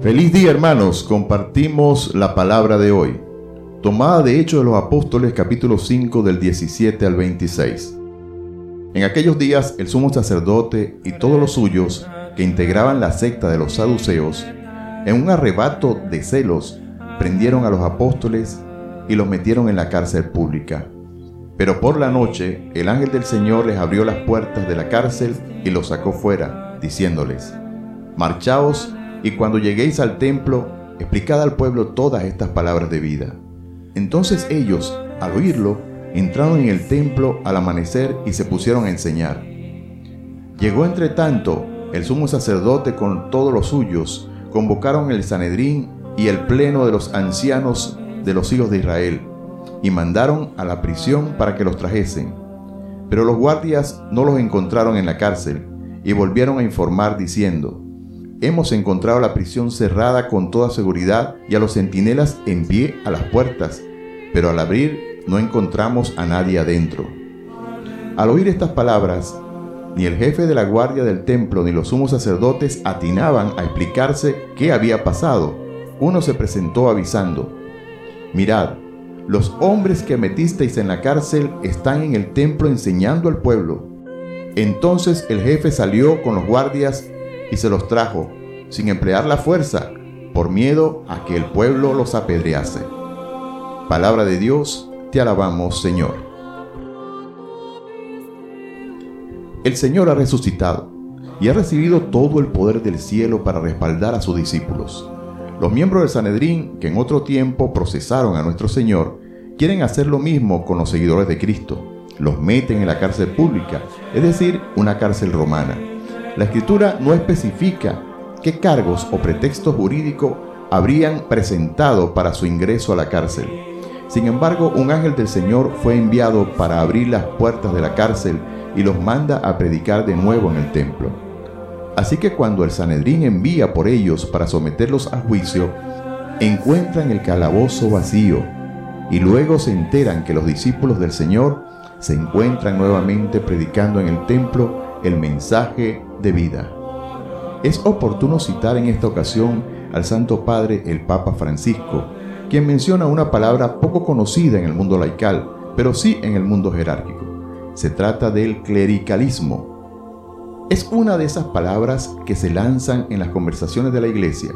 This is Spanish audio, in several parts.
Feliz día hermanos, compartimos la palabra de hoy, tomada de Hechos de los Apóstoles capítulo 5 del 17 al 26. En aquellos días el sumo sacerdote y todos los suyos que integraban la secta de los saduceos, en un arrebato de celos, prendieron a los apóstoles y los metieron en la cárcel pública. Pero por la noche el ángel del Señor les abrió las puertas de la cárcel y los sacó fuera, diciéndoles, Marchaos y cuando lleguéis al templo, explicad al pueblo todas estas palabras de vida. Entonces ellos, al oírlo, entraron en el templo al amanecer y se pusieron a enseñar. Llegó entre tanto el sumo sacerdote con todos los suyos, convocaron el Sanedrín y el pleno de los ancianos de los hijos de Israel, y mandaron a la prisión para que los trajesen. Pero los guardias no los encontraron en la cárcel, y volvieron a informar diciendo, Hemos encontrado la prisión cerrada con toda seguridad y a los centinelas en pie a las puertas, pero al abrir no encontramos a nadie adentro. Al oír estas palabras, ni el jefe de la guardia del templo ni los sumos sacerdotes atinaban a explicarse qué había pasado. Uno se presentó avisando, Mirad, los hombres que metisteis en la cárcel están en el templo enseñando al pueblo. Entonces el jefe salió con los guardias y se los trajo, sin emplear la fuerza, por miedo a que el pueblo los apedrease. Palabra de Dios, te alabamos Señor. El Señor ha resucitado y ha recibido todo el poder del cielo para respaldar a sus discípulos. Los miembros del Sanedrín, que en otro tiempo procesaron a nuestro Señor, quieren hacer lo mismo con los seguidores de Cristo. Los meten en la cárcel pública, es decir, una cárcel romana la escritura no especifica qué cargos o pretextos jurídicos habrían presentado para su ingreso a la cárcel. Sin embargo, un ángel del Señor fue enviado para abrir las puertas de la cárcel y los manda a predicar de nuevo en el templo. Así que cuando el Sanedrín envía por ellos para someterlos a juicio, encuentran el calabozo vacío y luego se enteran que los discípulos del Señor se encuentran nuevamente predicando en el templo el mensaje de vida. Es oportuno citar en esta ocasión al Santo Padre el Papa Francisco, quien menciona una palabra poco conocida en el mundo laical, pero sí en el mundo jerárquico. Se trata del clericalismo. Es una de esas palabras que se lanzan en las conversaciones de la iglesia,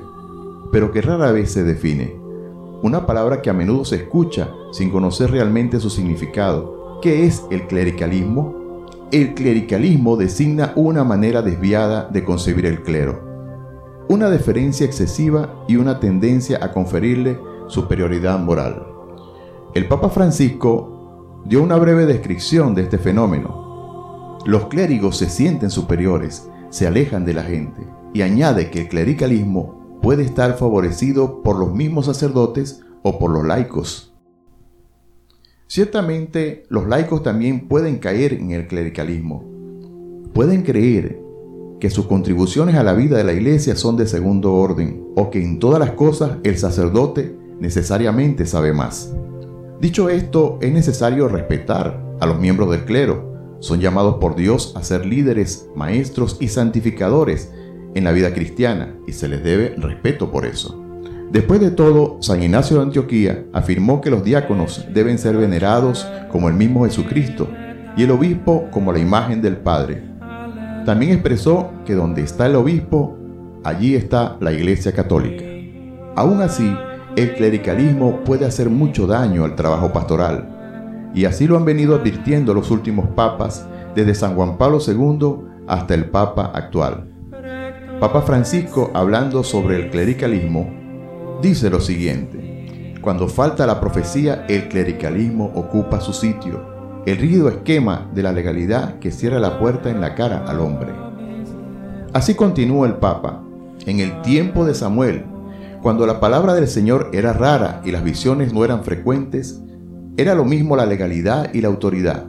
pero que rara vez se define. Una palabra que a menudo se escucha sin conocer realmente su significado. ¿Qué es el clericalismo? El clericalismo designa una manera desviada de concebir el clero, una deferencia excesiva y una tendencia a conferirle superioridad moral. El Papa Francisco dio una breve descripción de este fenómeno. Los clérigos se sienten superiores, se alejan de la gente y añade que el clericalismo puede estar favorecido por los mismos sacerdotes o por los laicos. Ciertamente los laicos también pueden caer en el clericalismo. Pueden creer que sus contribuciones a la vida de la iglesia son de segundo orden o que en todas las cosas el sacerdote necesariamente sabe más. Dicho esto, es necesario respetar a los miembros del clero. Son llamados por Dios a ser líderes, maestros y santificadores en la vida cristiana y se les debe respeto por eso. Después de todo, San Ignacio de Antioquía afirmó que los diáconos deben ser venerados como el mismo Jesucristo y el obispo como la imagen del Padre. También expresó que donde está el obispo, allí está la Iglesia Católica. Aún así, el clericalismo puede hacer mucho daño al trabajo pastoral, y así lo han venido advirtiendo los últimos papas, desde San Juan Pablo II hasta el Papa actual. Papa Francisco, hablando sobre el clericalismo, dice lo siguiente. Cuando falta la profecía, el clericalismo ocupa su sitio, el rígido esquema de la legalidad que cierra la puerta en la cara al hombre. Así continúa el Papa. En el tiempo de Samuel, cuando la palabra del Señor era rara y las visiones no eran frecuentes, era lo mismo la legalidad y la autoridad.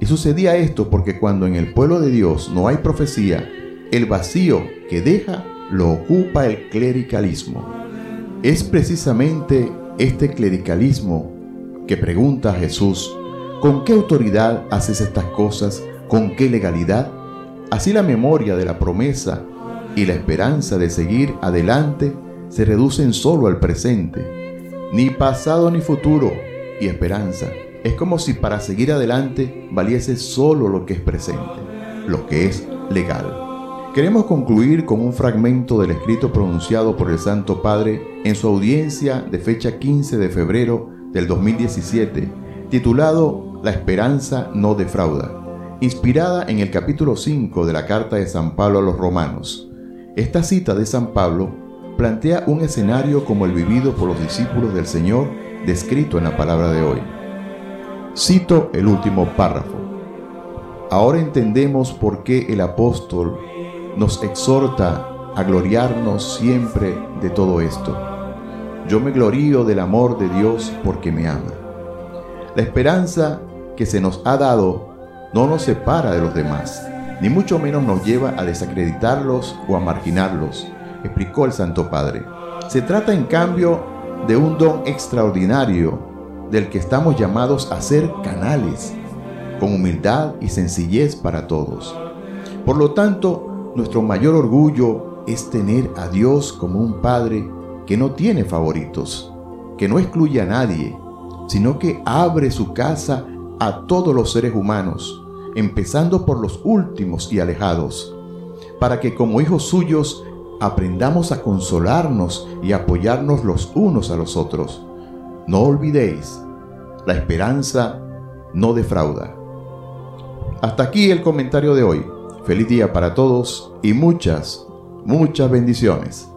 Y sucedía esto porque cuando en el pueblo de Dios no hay profecía, el vacío que deja lo ocupa el clericalismo. Es precisamente este clericalismo que pregunta a Jesús, ¿con qué autoridad haces estas cosas? ¿Con qué legalidad? Así la memoria de la promesa y la esperanza de seguir adelante se reducen solo al presente. Ni pasado ni futuro y esperanza. Es como si para seguir adelante valiese solo lo que es presente, lo que es legal. Queremos concluir con un fragmento del escrito pronunciado por el Santo Padre en su audiencia de fecha 15 de febrero del 2017, titulado La esperanza no defrauda, inspirada en el capítulo 5 de la carta de San Pablo a los romanos. Esta cita de San Pablo plantea un escenario como el vivido por los discípulos del Señor descrito en la palabra de hoy. Cito el último párrafo. Ahora entendemos por qué el apóstol nos exhorta a gloriarnos siempre de todo esto. Yo me glorío del amor de Dios porque me ama. La esperanza que se nos ha dado no nos separa de los demás, ni mucho menos nos lleva a desacreditarlos o a marginarlos, explicó el Santo Padre. Se trata en cambio de un don extraordinario del que estamos llamados a ser canales, con humildad y sencillez para todos. Por lo tanto, nuestro mayor orgullo es tener a Dios como un Padre que no tiene favoritos, que no excluye a nadie, sino que abre su casa a todos los seres humanos, empezando por los últimos y alejados, para que como hijos suyos aprendamos a consolarnos y apoyarnos los unos a los otros. No olvidéis, la esperanza no defrauda. Hasta aquí el comentario de hoy. Feliz día para todos y muchas, muchas bendiciones.